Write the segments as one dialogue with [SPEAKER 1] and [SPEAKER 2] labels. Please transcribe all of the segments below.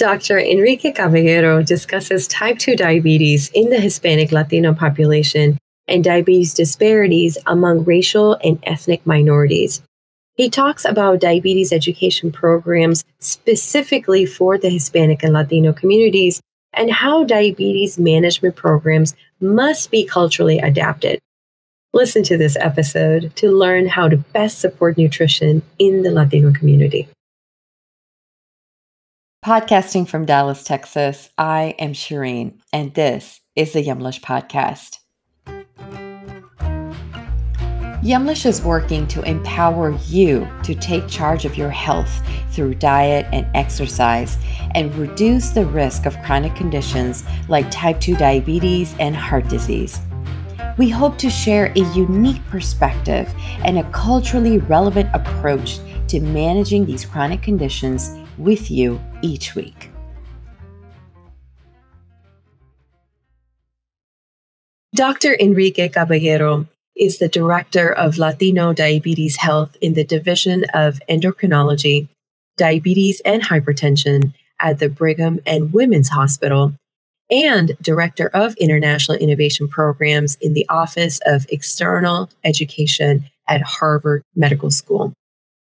[SPEAKER 1] Dr. Enrique Caballero discusses type 2 diabetes in the Hispanic Latino population and diabetes disparities among racial and ethnic minorities. He talks about diabetes education programs specifically for the Hispanic and Latino communities and how diabetes management programs must be culturally adapted. Listen to this episode to learn how to best support nutrition in the Latino community. Podcasting from Dallas, Texas, I am Shireen, and this is the Yumlish Podcast. Yumlish is working to empower you to take charge of your health through diet and exercise and reduce the risk of chronic conditions like type 2 diabetes and heart disease. We hope to share a unique perspective and a culturally relevant approach to managing these chronic conditions with you each week. Dr. Enrique Caballero is the Director of Latino Diabetes Health in the Division of Endocrinology, Diabetes and Hypertension at the Brigham and Women's Hospital, and Director of International Innovation Programs in the Office of External Education at Harvard Medical School.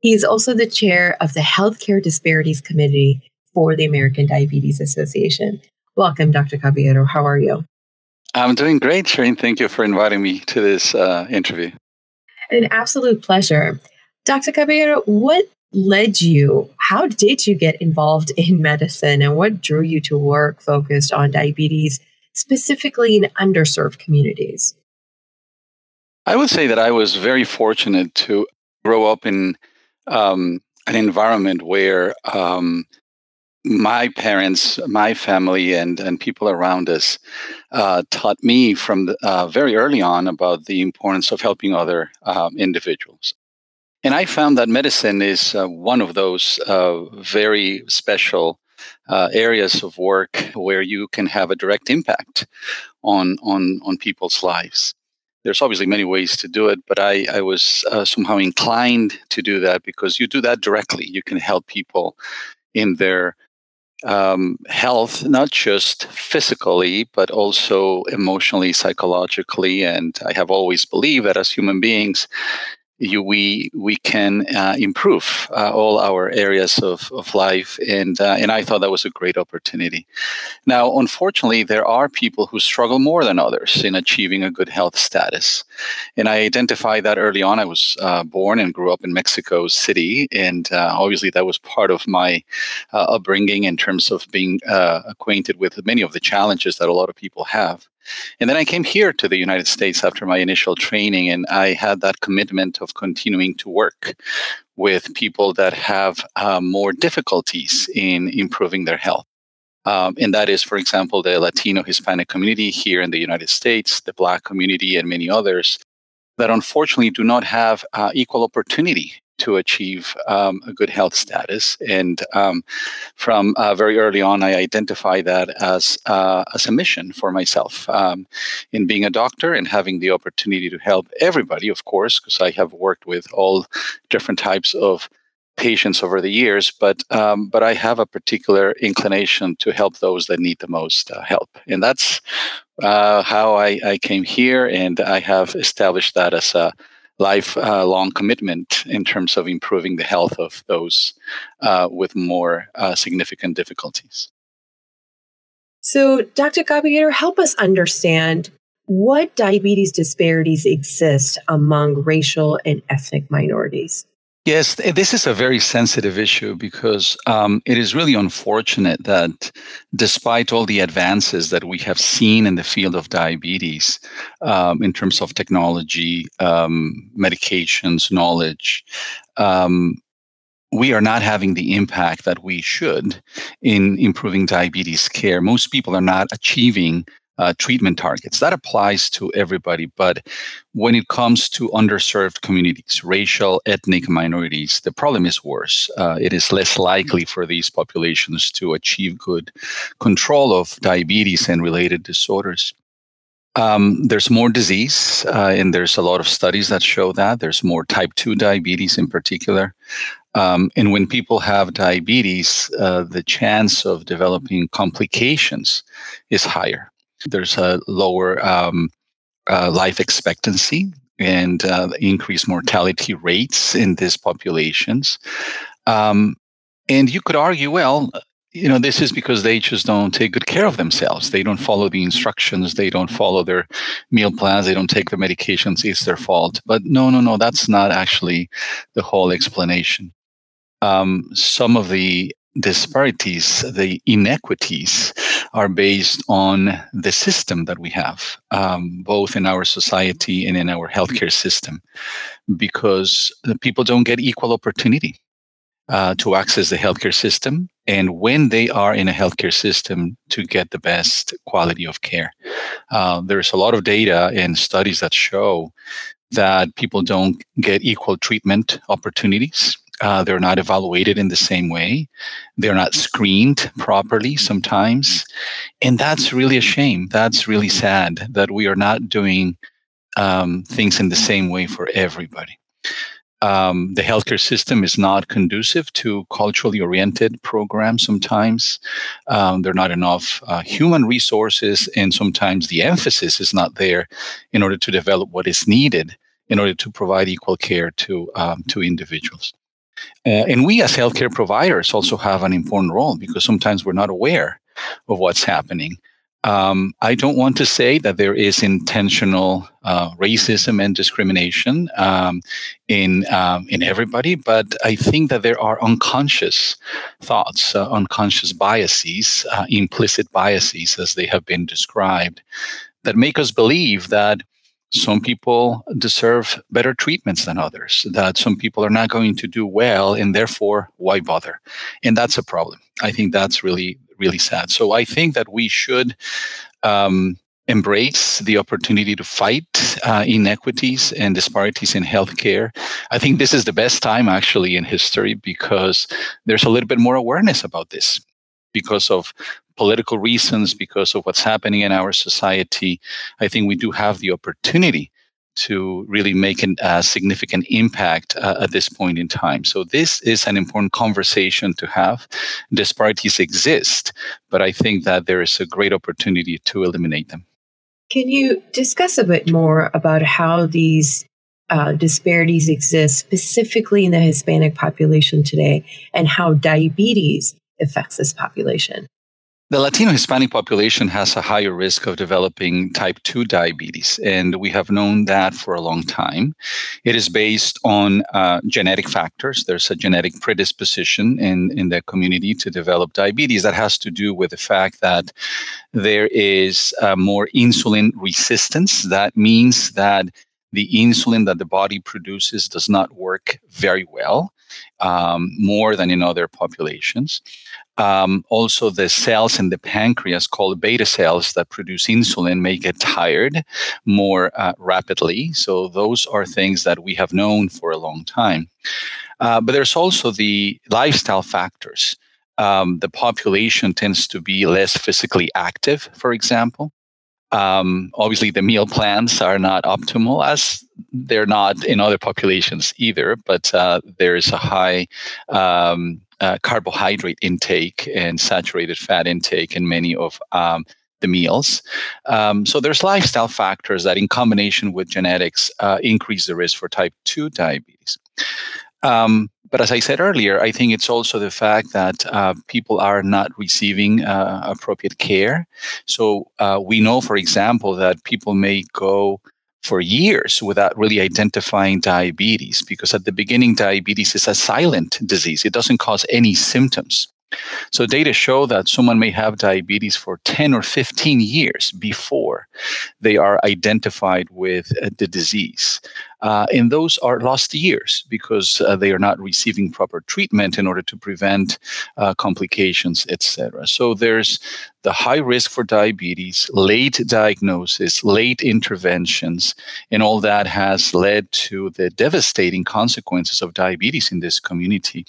[SPEAKER 1] He is also the chair of the Healthcare Disparities Committee for the American Diabetes Association. Welcome, Dr. Caballero. How are you?
[SPEAKER 2] I'm doing great, Shireen. Thank you for inviting me to this uh, interview.
[SPEAKER 1] An absolute pleasure. Dr. Caballero, what led you? How did you get involved in medicine and what drew you to work focused on diabetes, specifically in underserved communities?
[SPEAKER 2] I would say that I was very fortunate to grow up in um, an environment where um, my parents, my family, and and people around us uh, taught me from the, uh, very early on about the importance of helping other um, individuals. And I found that medicine is uh, one of those uh, very special uh, areas of work where you can have a direct impact on on on people's lives there's obviously many ways to do it, but I, I was somehow inclined to do that because you do that directly. You can help people in their um, health, not just physically, but also emotionally, psychologically. And I have always believed that as human beings, you, we we can uh, improve uh, all our areas of, of life, and uh, and I thought that was a great opportunity. Now, unfortunately, there are people who struggle more than others in achieving a good health status, and I identified that early on. I was uh, born and grew up in Mexico City, and uh, obviously that was part of my uh, upbringing in terms of being acquainted with many of the challenges that a lot of people have. And then I came here to the United States after my initial training, and I had that commitment of continuing to work with people that have uh, more difficulties in improving their health. Um, and that is, for example, the Latino Hispanic community here in the United States, the Black community, and many others that unfortunately do not have uh, equal opportunity to achieve um, a good health status. And um, from uh, very early on, I identify that as, uh, as a mission for myself um, in being a doctor and having the opportunity to help everybody, of course, because I have worked with all different types of patients over the years, but um, but I have a particular inclination to help those that need the most uh, help, and that's uh, how I, I came here, and I have established that as a lifelong uh, commitment in terms of improving the health of those uh, with more uh, significant difficulties.
[SPEAKER 1] So, Dr. Caballero, help us understand what diabetes disparities exist among racial and ethnic minorities.
[SPEAKER 2] Yes, this is a very sensitive issue because um, it is really unfortunate that despite all the advances that we have seen in the field of diabetes, um, in terms of technology, um, medications, knowledge, um, we are not having the impact that we should in improving diabetes care. Most people are not achieving uh, treatment targets. That applies to everybody. But when it comes to underserved communities, racial, ethnic minorities, the problem is worse. Uh, it is less likely for these populations to achieve good control of diabetes and related disorders. Um, there's more disease, uh, and there's a lot of studies that show that. There's more type 2 diabetes in particular. Um, and when people have diabetes, uh, the chance of developing complications is higher. There's a lower um, uh, life expectancy and uh, increased mortality rates in these populations. Um, and you could argue, well, you know, this is because they just don't take good care of themselves. They don't follow the instructions. They don't follow their meal plans. They don't take the medications. It's their fault. But no, no, no, that's not actually the whole explanation. Um, some of the disparities, the inequities, are based on the system that we have, um, both in our society and in our healthcare system, because people don't get equal opportunity uh, to access the healthcare system and when they are in a healthcare system to get the best quality of care. Uh, there's a lot of data and studies that show that people don't get equal treatment opportunities. Uh, they're not evaluated in the same way. They're not screened properly sometimes. And that's really a shame. That's really sad that we are not doing um, things in the same way for everybody um, the healthcare system is not conducive to culturally oriented programs sometimes. Um, there are not enough uh, human resources, and sometimes the emphasis is not there in order to develop what is needed in order to provide equal care to, um, to individuals. Uh, and we as healthcare providers also have an important role because sometimes we're not aware of what's happening. Um, I don't want to say that there is intentional uh, racism and discrimination um, in um, in everybody, but I think that there are unconscious thoughts, uh, unconscious biases, uh, implicit biases, as they have been described, that make us believe that some people deserve better treatments than others, that some people are not going to do well, and therefore, why bother? And that's a problem. I think that's really really sad. So I think that we should um, embrace the opportunity to fight uh, inequities and disparities in healthcare. I think this is the best time actually in history because there's a little bit more awareness about this because of political reasons, because of what's happening in our society. I think we do have the opportunity to really make a uh, significant impact uh, at this point in time. So this is an important conversation to have. Disparities exist, but I think that there is a great opportunity to eliminate them.
[SPEAKER 1] Can you discuss a bit more about how these uh, disparities exist specifically in the Hispanic population today and how diabetes affects this population?
[SPEAKER 2] The Latino Hispanic population has a higher risk of developing type 2 diabetes, and we have known that for a long time. It is based on uh, genetic factors. There's a genetic predisposition in, in the community to develop diabetes that has to do with the fact that there is uh, more insulin resistance. That means that the insulin that the body produces does not work very well, um, more than in other populations. Um, also, the cells in the pancreas called beta cells that produce insulin may get tired more uh, rapidly. So, those are things that we have known for a long time. Uh, but there's also the lifestyle factors. Um, the population tends to be less physically active, for example. Um, obviously, the meal plans are not optimal, as they're not in other populations either. But uh, there is a high um, uh, carbohydrate intake and saturated fat intake in many of um, the meals. Um, so there's lifestyle factors that, in combination with genetics, uh, increase the risk for type two diabetes. Um, but as I said earlier, I think it's also the fact that uh, people are not receiving uh, appropriate care. So uh, we know, for example, that people may go for years without really identifying diabetes because at the beginning, diabetes is a silent disease. It doesn't cause any symptoms. So, data show that someone may have diabetes for 10 or 15 years before they are identified with uh, the disease. Uh, and those are lost years because uh, they are not receiving proper treatment in order to prevent uh, complications, etc. So, there's the high risk for diabetes, late diagnosis, late interventions, and all that has led to the devastating consequences of diabetes in this community.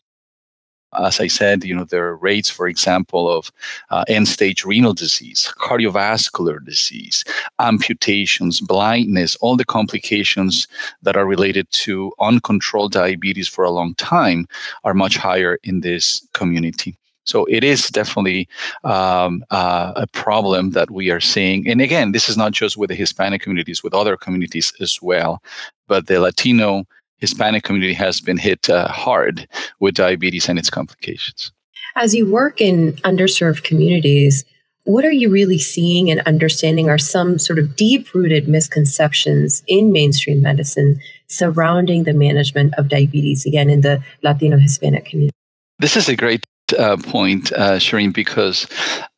[SPEAKER 2] As I said, you know, there are rates, for example, of uh, end-stage renal disease, cardiovascular disease, amputations, blindness, all the complications that are related to uncontrolled diabetes for a long time are much higher in this community. So it is definitely um, uh, a problem that we are seeing. And again, this is not just with the Hispanic communities, with other communities as well. But the Latino Hispanic community has been hit uh, hard with diabetes and its complications.
[SPEAKER 1] As you work in underserved communities, what are you really seeing and understanding are some sort of deep rooted misconceptions in mainstream medicine surrounding the management of diabetes, again, in the Latino Hispanic community?
[SPEAKER 2] This is a great uh, point, uh, Shireen, because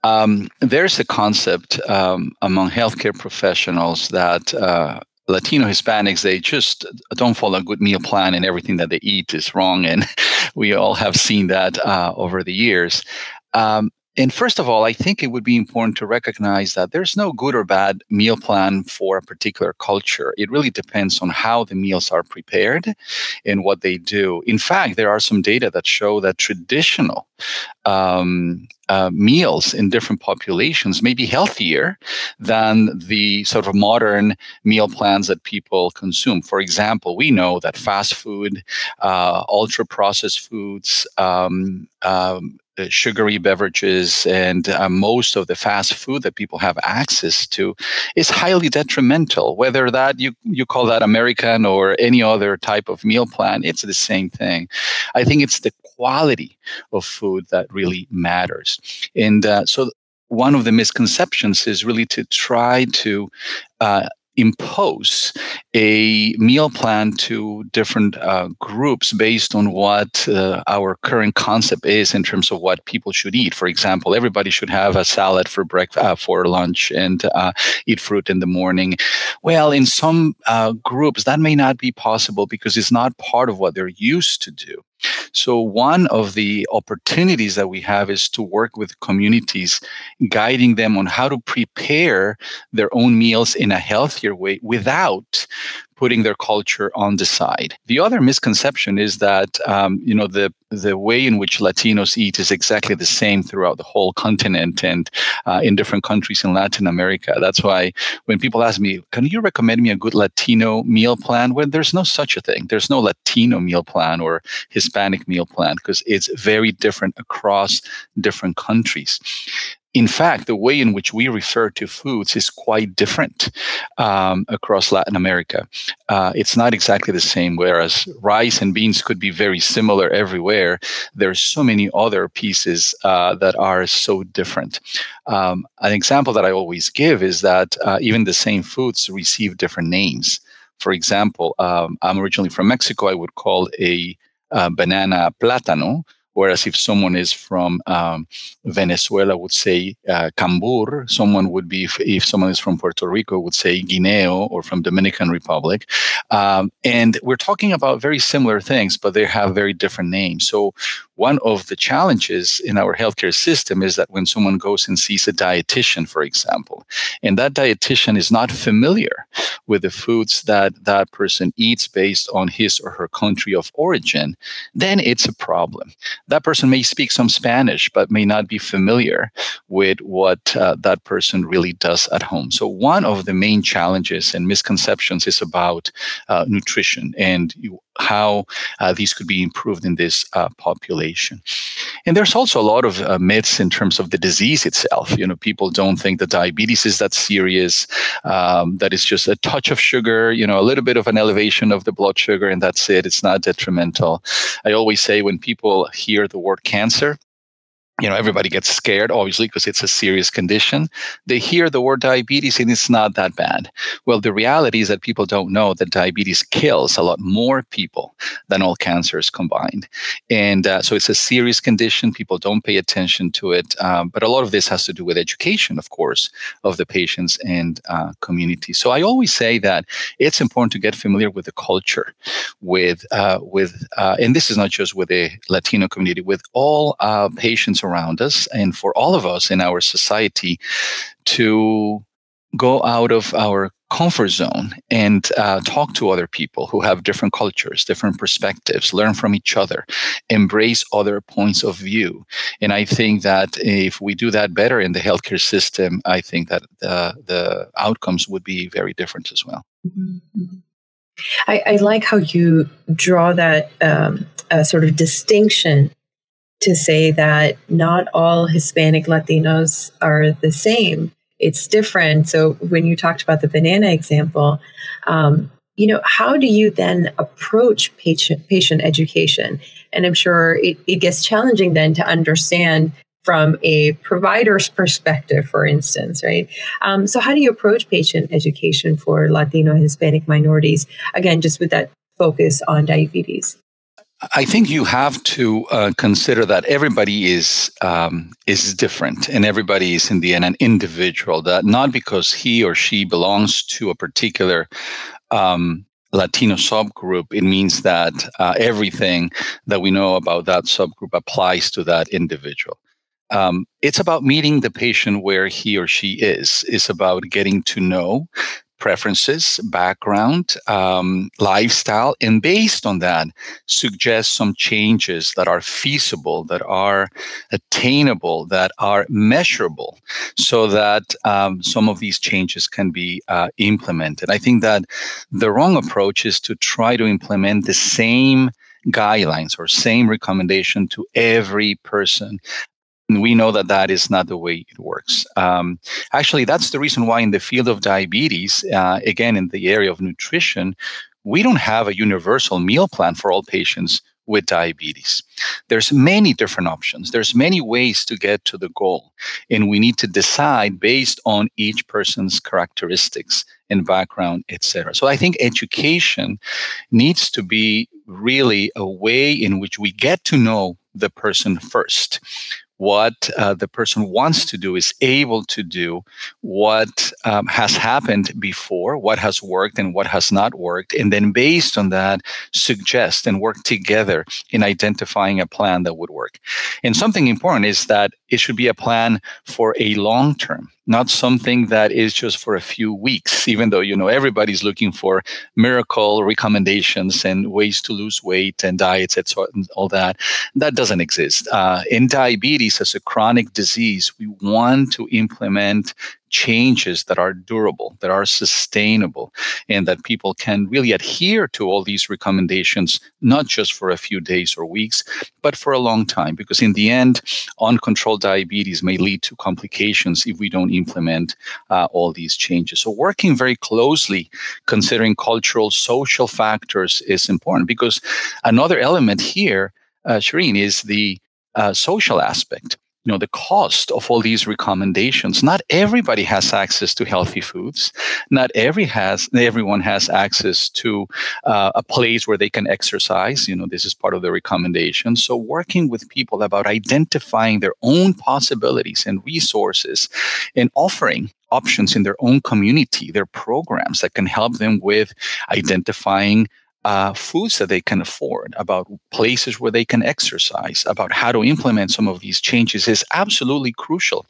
[SPEAKER 2] um, there's a concept um, among healthcare professionals that uh, Latino Hispanics, they just don't follow a good meal plan and everything that they eat is wrong. And we all have seen that uh, over the years. Um, and first of all, I think it would be important to recognize that there's no good or bad meal plan for a particular culture. It really depends on how the meals are prepared and what they do. In fact, there are some data that show that traditional um, uh, meals in different populations may be healthier than the sort of modern meal plans that people consume. For example, we know that fast food, uh, ultra processed foods, um, um, sugary beverages and uh, most of the fast food that people have access to is highly detrimental. Whether that you you call that american or any other type of meal plan it's the same thing. I think it's the quality of food that really matters. And uh, so one of the misconceptions is really to try to uh, impose a meal plan to different uh, groups based on what uh, our current concept is in terms of what people should eat. For example, everybody should have a salad for breakfast, uh, for lunch, and uh, eat fruit in the morning. Well, in some uh, groups, that may not be possible because it's not part of what they're used to do. So, one of the opportunities that we have is to work with communities, guiding them on how to prepare their own meals in a healthier way without putting their culture on the side. The other misconception is that um, you know the the way in which Latinos eat is exactly the same throughout the whole continent and uh, in different countries in Latin America. That's why when people ask me, "Can you recommend me a good Latino meal plan?" Well, there's no such a thing. There's no Latino meal plan or Hispanic meal plan because it's very different across different countries in fact, the way in which we refer to foods is quite different um, across Latin America. Uh, it's not exactly the same, whereas rice and beans could be very similar everywhere. There's so many other pieces uh, that are so different. Um, an example that I always give is that uh, even the same foods receive different names. For example, um, I'm originally from Mexico. I would call a uh, banana plátano, Whereas if someone is from um, Venezuela, would say uh, cambur. Someone would be, if, if, someone is from Puerto Rico, would say guineo, or from Dominican Republic. Um, and we're talking about very similar things, but they have very different names. So one of the challenges in our healthcare system is that when someone goes and sees a dietitian, for example, and that dietitian is not familiar with the foods that that person eats based on his or her country of origin, then it's a problem that person may speak some Spanish, but may not be familiar with what uh, that person really does at home. So, one of the main challenges and misconceptions is about uh, nutrition and you, how uh, these could be improved in this uh, population. And there's also a lot of uh, myths in terms of the disease itself. You know, people don't think that diabetes is that serious, um, that it's just a touch of sugar, you know, a little bit of an elevation of the blood sugar, and that's it. It's not detrimental. I always say when people hear the word cancer, you know everybody gets scared obviously because it's a serious condition. They hear the word diabetes and it's not that bad. Well the reality is that people don't know that diabetes kills a lot more people than all cancers combined. And uh, so it's a serious condition. People don't pay attention to it um, but a lot of this has to do with education of course of the patients and uh, community. So i always say that it's important to get familiar with the culture with uh, with uh, and this is not just with the latino community with all uh, patients around us and for all of us in our society to go out of our comfort zone and uh, talk to other people who have different cultures, different perspectives, learn from each other, embrace other points of view. And I think that if we do that better in the healthcare system, I think that the, the outcomes would be very different as well. Mm-hmm.
[SPEAKER 1] I, I, like how you draw that um, sort of distinction to say that not all Hispanic Latinos are the same it's different. So when you talked about the banana example, um, you know, how do you then approach patient patient education? And I'm sure it, it gets challenging then to understand from a provider's perspective, for instance, right? Um, so how do you approach patient education for Latino Hispanic minorities? Again, just with that focus on diabetes.
[SPEAKER 2] I think you have to uh, consider that everybody is um, is different, and everybody is in the end an individual. That not because he or she belongs to a particular um, Latino subgroup, it means that uh, everything that we know about that subgroup applies to that individual. Um, it's about meeting the patient where he or she is. It's about getting to know preferences, background, um, lifestyle, and based on that, suggest some changes that are feasible, that are attainable, that are measurable, so that um, some of these changes can be uh, implemented. I think that the wrong approach is to try to implement the same guidelines or same recommendation to every person we know that that is not the way it works. Um, actually, that's the reason why in the field of diabetes, uh, again, in the area of nutrition, we don't have a universal meal plan for all patients with diabetes. There's many different options. There's many ways to get to the goal, and we need to decide based on each person's characteristics and background, etc. So I think education needs to be really a way in which we get to know the person first what uh, the person wants to do is able to do what um, has happened before what has worked and what has not worked and then based on that suggest and work together in identifying a plan that would work. And something important is that it should be a plan for a long term not something that is just for a few weeks even though you know everybody's looking for miracle recommendations and ways to lose weight and diets and all that. That doesn't exist. Uh, in diabetes as a chronic disease we want to implement changes that are durable, that are sustainable, and that people can really adhere to all these recommendations, not just for a few days or weeks, but for a long time. Because in the end, uncontrolled diabetes may lead to complications if we don't implement uh, all these changes. So, working very closely, considering cultural, social factors is important because another element here, uh, Shireen, is the uh, social aspect you know the cost of all these recommendations. Not everybody has access to healthy foods. Not every has everyone has access to uh, a place where they can exercise. You know this is part of the recommendation. So working with people about identifying their own possibilities and resources and offering options in their own community their programs that can help them with identifying uh, foods that they can afford, about places where they can exercise, about how to implement some of these changes is absolutely crucial.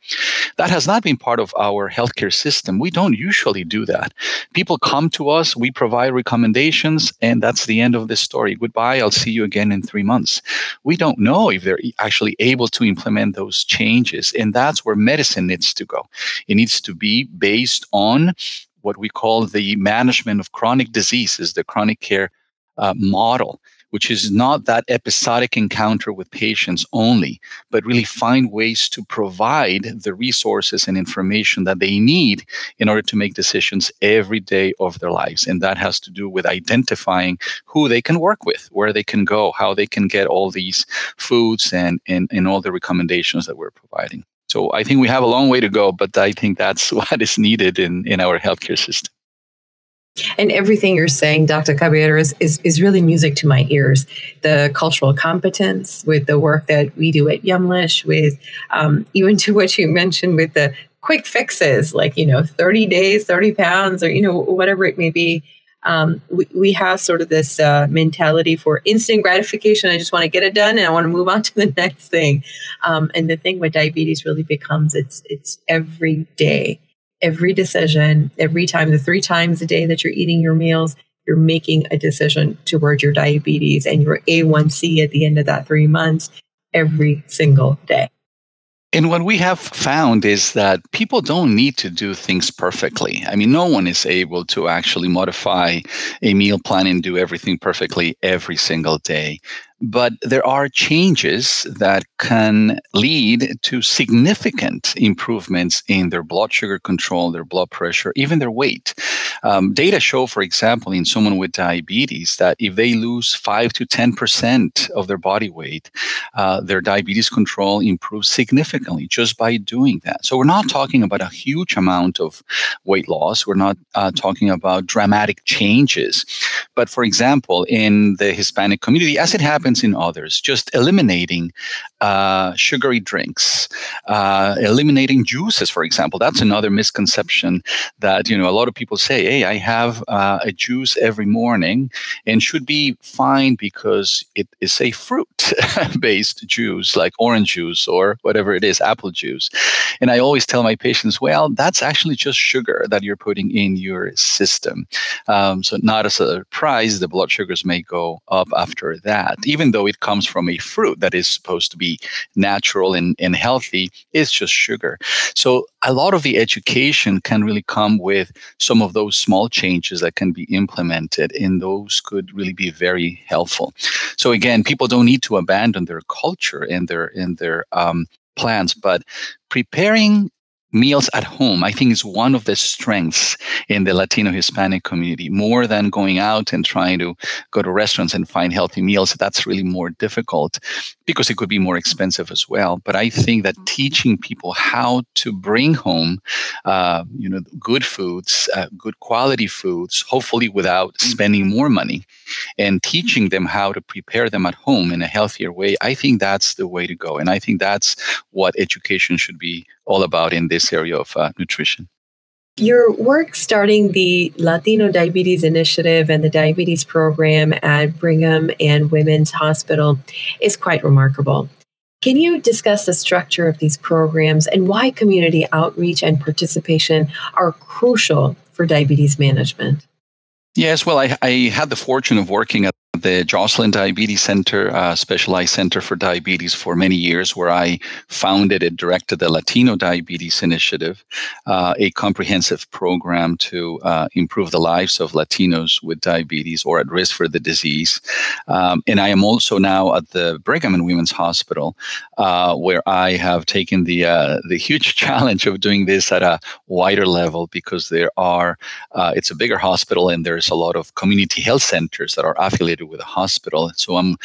[SPEAKER 2] That has not been part of our healthcare system. We don't usually do that. People come to us, we provide recommendations, and that's the end of the story. Goodbye, I'll see you again in three months. We don't know if they're actually able to implement those changes. And that's where medicine needs to go. It needs to be based on what we call the management of chronic diseases, the chronic care uh, model, which is not that episodic encounter with patients only, but really find ways to provide the resources and information that they need in order to make decisions every day of their lives. And that has to do with identifying who they can work with, where they can go, how they can get all these foods and, and, and all the recommendations that we're providing. So I think we have a long way to go, but I think that's what is needed in, in our healthcare system.
[SPEAKER 1] And everything you're saying, Dr. Caballero, is, is, is, really music to my ears. The cultural competence with the work that we do at Yumlish, with um, even to what you mentioned with the quick fixes, like, you know, 30 days, 30 pounds, or, you know, whatever it may be. Um, we, we have sort of this uh, mentality for instant gratification. I just want to get it done and I want to move on to the next thing. Um, and the thing with diabetes really becomes it's it's every day every decision, every time, the three times a day that you're eating your meals, you're making a decision towards your diabetes and your A1C at the end of that three months every single day.
[SPEAKER 2] And what we have found is that people don't need to do things perfectly. I mean, no one is able to actually modify a meal plan and do everything perfectly every single day. But there are changes that can lead to significant improvements in their blood sugar control, their blood pressure, even their weight. Um, data show, for example, in someone with diabetes, that if they lose 5 to 10% of their body weight, uh, their diabetes control improves significantly just by doing that. So we're not talking about a huge amount of weight loss. We're not uh, talking about dramatic changes. But for example, in the Hispanic community, as it happens, happens in others. Just eliminating uh, sugary drinks, uh, eliminating juices, for example. That's another misconception that you know a lot of people say, "Hey, I have uh, a juice every morning and should be fine because it is a fruit-based juice like orange juice or whatever it is, apple juice." And I always tell my patients, "Well, that's actually just sugar that you're putting in your system." Um, so, not a surprise, the blood sugars may go up after that even though it comes from a fruit that is supposed to be natural and, and healthy, it's just sugar. So a lot of the education can really come with some of those small changes that can be implemented, and those could really be very helpful. So again, people don't need to abandon their culture and their and their um, plans, but preparing meals at home, I think is one of the strengths in the Latino Hispanic community. More than going out and trying to go to restaurants and find healthy meals, that's really more difficult because it could be more expensive as well. But I think that teaching people how to bring home, uh, you know, good foods, uh, good quality foods, hopefully without spending more money, and teaching them how to prepare them at home in a healthier way, I think that's the way to go. And I think that's what education should be all about in this area of uh, nutrition.
[SPEAKER 1] Your work starting the Latino Diabetes Initiative and the diabetes program at Brigham and Women's Hospital is quite remarkable. Can you discuss the structure of these programs and why community outreach and participation are crucial for diabetes management?
[SPEAKER 2] Yes, well, I, I had the fortune of working at the Joslin Diabetes Center, uh, specialized center for diabetes, for many years, where I founded and directed the Latino Diabetes Initiative, uh, a comprehensive program to uh, improve the lives of Latinos with diabetes or at risk for the disease. Um, and I am also now at the Brigham and Women's Hospital, uh, where I have taken the uh, the huge challenge of doing this at a wider level because there are uh, it's a bigger hospital and there's a lot of community health centers that are affiliated with a hospital. So I'm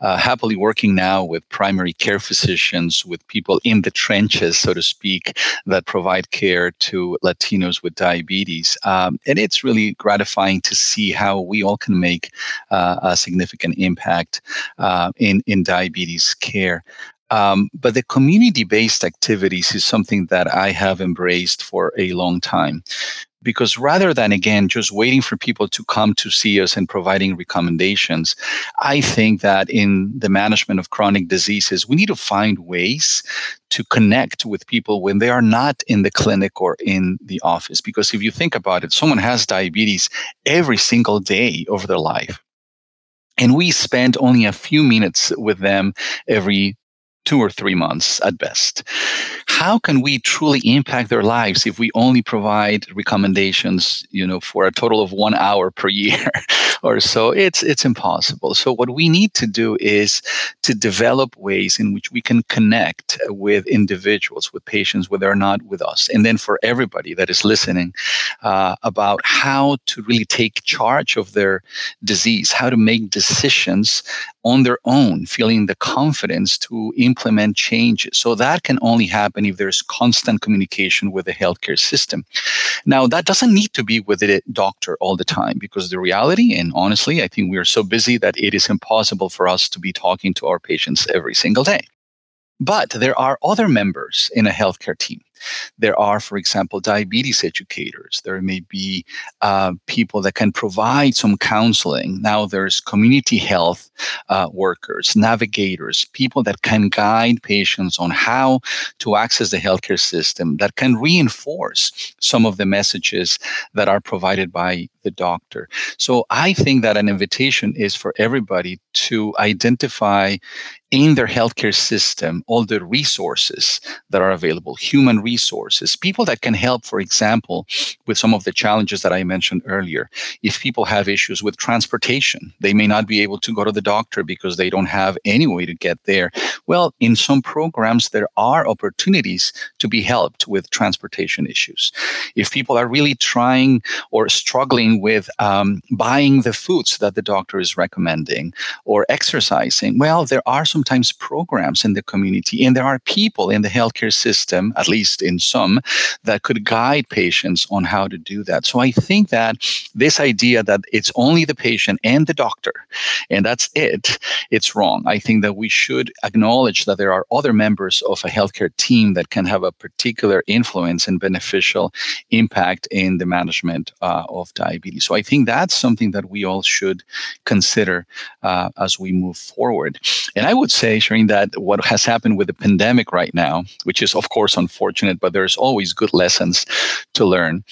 [SPEAKER 2] uh, happily working now with primary care physicians, with people in the trenches, so to speak, that provide care to Latinos with diabetes. Um, and it's really gratifying to see how we all can make uh, a significant impact uh, in, in diabetes care. Um, but the community based activities is something that I have embraced for a long time because rather than again just waiting for people to come to see us and providing recommendations i think that in the management of chronic diseases we need to find ways to connect with people when they are not in the clinic or in the office. Because if you think about it someone has diabetes every single day of their life and we spend only a few minutes with them every two or three months at best. How can we truly impact their lives if we only provide recommendations, you know, for a total of one hour per year or so? It's it's impossible. So what we need to do is to develop ways in which we can connect with individuals, with patients, whether they're not with us, and then for everybody that is listening, uh, about how to really take charge of their disease, how to make decisions on their own, feeling the confidence to implement changes. So that can only happen if there's constant communication with the healthcare system. Now, that doesn't need to be with the doctor all the time because the reality, and honestly, I think we are so busy that it is impossible for us to be talking to our patients every single day. But there are other members in a healthcare team. There are, for example, diabetes educators. There may be uh, people that can provide some counseling. Now there's community health uh, workers, navigators, people that can guide patients on how to access the healthcare system, that can reinforce some of the messages that are provided by the doctor. So I think that an invitation is for everybody to identify in their healthcare system all the resources that are available, human resources, people that can help, for example, with some of the challenges that I mentioned earlier. If people have issues with transportation, they may not be able to go to the doctor because they don't have any way to get there. Well, in some programs, there are opportunities to be helped with transportation issues. If people are really trying or struggling with um, buying the foods that the doctor is recommending or exercising, well, there are sometimes programs in the community, and there are people in the healthcare system, at least in some, that could guide patients on how to do that. So I think that this idea that it's only the patient and the doctor, and that's it, it's wrong. I think that we should acknowledge that there are other members of a healthcare team that can have a particular influence and beneficial impact in the management uh, of diabetes. So I think that's something that we all should consider uh, as we move forward. And I would say, Shireen, that what has happened with the pandemic right now, which is of course unfortunate, but there's always good lessons to learn,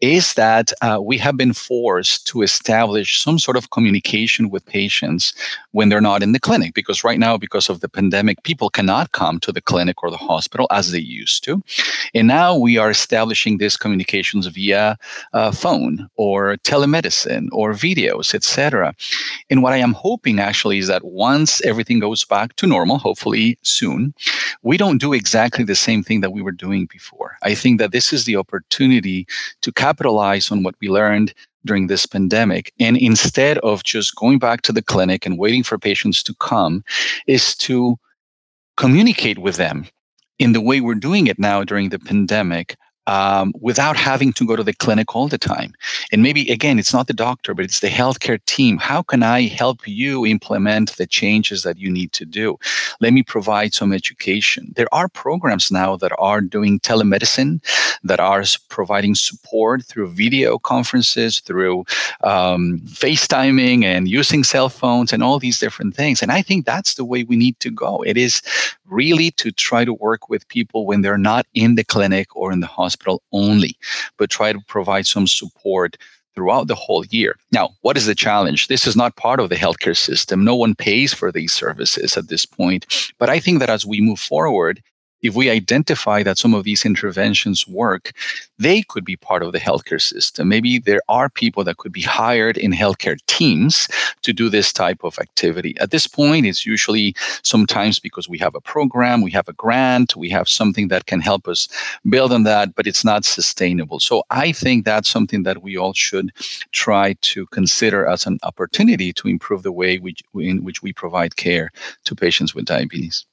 [SPEAKER 2] is that uh, we have been forced to establish some sort of communication with patients when they're not in the clinic. Because right now, because of the pandemic, people cannot come to the clinic or the hospital as they used to. And now we are establishing these communications via uh, phone or telemedicine or videos, etc. And what I am hoping actually is that once everything goes back to normal, hopefully soon, we don't do exactly the same thing that we were doing before. I think that this is the opportunity to capitalize on what we learned during this pandemic. And instead of just going back to the clinic and waiting for patients to come, is to communicate with them in the way we're doing it now during the pandemic um, without having to go to the clinic all the time. And maybe, again, it's not the doctor, but it's the healthcare team. How can I help you implement the changes that you need to do? Let me provide some education. There are programs now that are doing telemedicine, that are providing support through video conferences, through um, FaceTiming and using cell phones and all these different things. And I think that's the way we need to go. It is really to try to work with people when they're not in the clinic or in the hospital only, but try to provide some support throughout the whole year. Now, what is the challenge? This is not part of the healthcare system. No one pays for these services at this point. But I think that as we move forward, if we identify that some of these interventions work, they could be part of the healthcare system. Maybe there are people that could be hired in healthcare teams to do this type of activity. At this point, it's usually sometimes because we have a program, we have a grant, we have something that can help us build on that, but it's not sustainable. So I think that's something that we all should try to consider as an opportunity to improve the way we, in which we provide care to patients with diabetes.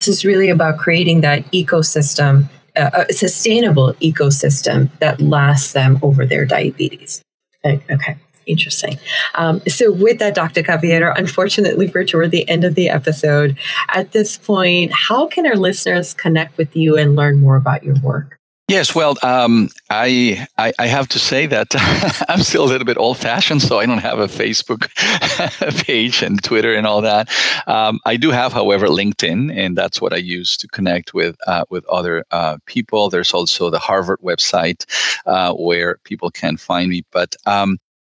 [SPEAKER 1] This is really about creating that ecosystem, uh, a sustainable ecosystem that lasts them over their diabetes. Okay. Interesting. Um, so, with that, Dr. Caballero, unfortunately, we're toward the end of the episode. At this point, how can our listeners connect with you and learn more about your work?
[SPEAKER 2] Yes, well, um, I, I, I have to say that I'm still a little bit old fashioned, so I don't have a Facebook page and Twitter and all that. Um, I do have, however, LinkedIn, and that's what I use to connect with uh, with other uh, people. There's also the Harvard website uh, where people can find me, but um,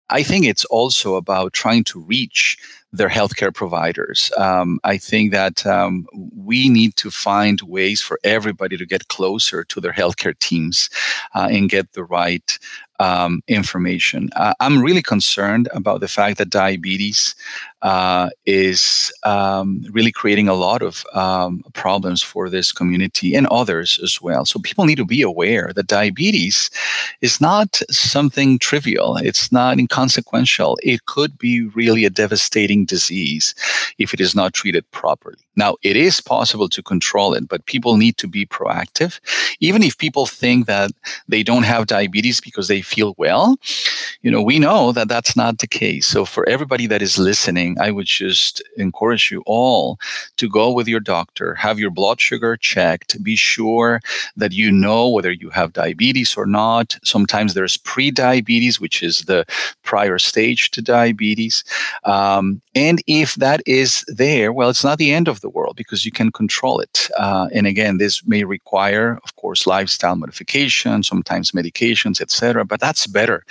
[SPEAKER 2] I think it's also about trying to reach their healthcare providers. Um, I think that um, we need to find ways for everybody to get closer to their healthcare teams uh, and get the right um, information. Uh, I'm really concerned about the fact that diabetes uh, is um, really creating a lot of um, problems for this community and others as well. So people need to be aware that diabetes is not something trivial. It's not inconsequential. It could be really a devastating disease if it is not treated properly. Now, it is possible to control it, but people need to be proactive. Even if people think that they don't have diabetes because they feel well, you know, we know that that's not the case. So for everybody that is listening, I would just encourage you all to go with your doctor, have your blood sugar checked, be sure that you know whether you have diabetes or not. Sometimes there's pre-diabetes, which is the prior stage to diabetes. Um, and if that is there, well, it's not the end of the world because you can control it. Uh, and again, this may require, of course, lifestyle modification, sometimes medications, etc. But that's better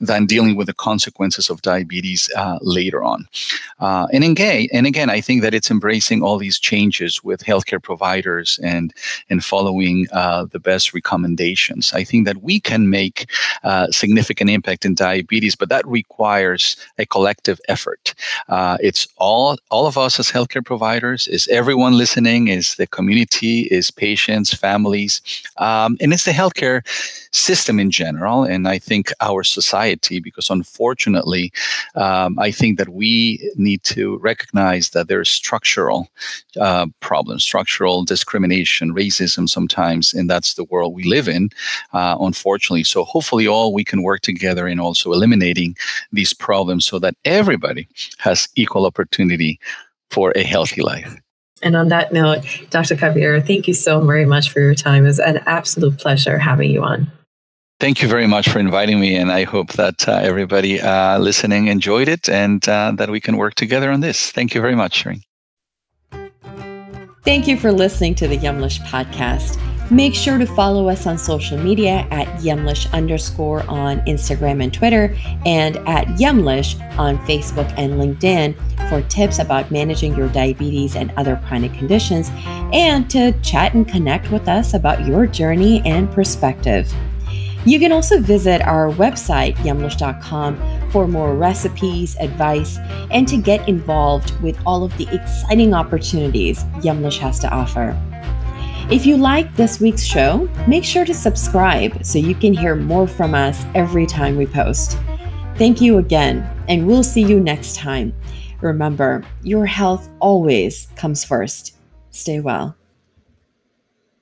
[SPEAKER 2] than dealing with the consequences of diabetes uh, later on. Uh, and again, and again, I think that it's embracing all these changes with healthcare providers and and following uh, the best recommendations. I think that we can make uh, significant impact in diabetes, but that requires a collective effort. Uh, it's all all of us as healthcare providers, is everyone listening, is the community, is patients, families, um, and it's the healthcare system in general, and I think our society, because unfortunately, um, I think that we need to recognize that there's structural uh, problems, structural discrimination, racism sometimes, and that's the world we live in, uh, unfortunately. So hopefully, all we can work together in also eliminating these problems so that everybody has equal opportunity for a healthy life.
[SPEAKER 3] And on that note, Dr. Caballero, thank you so very much for your time. It was an absolute pleasure having you on.
[SPEAKER 2] Thank you very much for inviting me, and I hope that uh, everybody uh, listening enjoyed it and uh, that we can work together on this. Thank you very much.
[SPEAKER 3] Thank you for listening to the Yumlish podcast. Make sure to follow us on social media at Yumlish underscore on Instagram and Twitter, and at Yumlish on Facebook and LinkedIn for tips about managing your diabetes and other chronic conditions, and to chat and connect with us about your journey and perspective. You can also visit our website, yumlish.com, for more recipes, advice, and to get involved with all of the exciting opportunities Yumlish has to offer. If you like this week's show, make sure to subscribe so you can hear more from us every time we post. Thank you again, and we'll see you next time. Remember, your health always comes first. Stay well.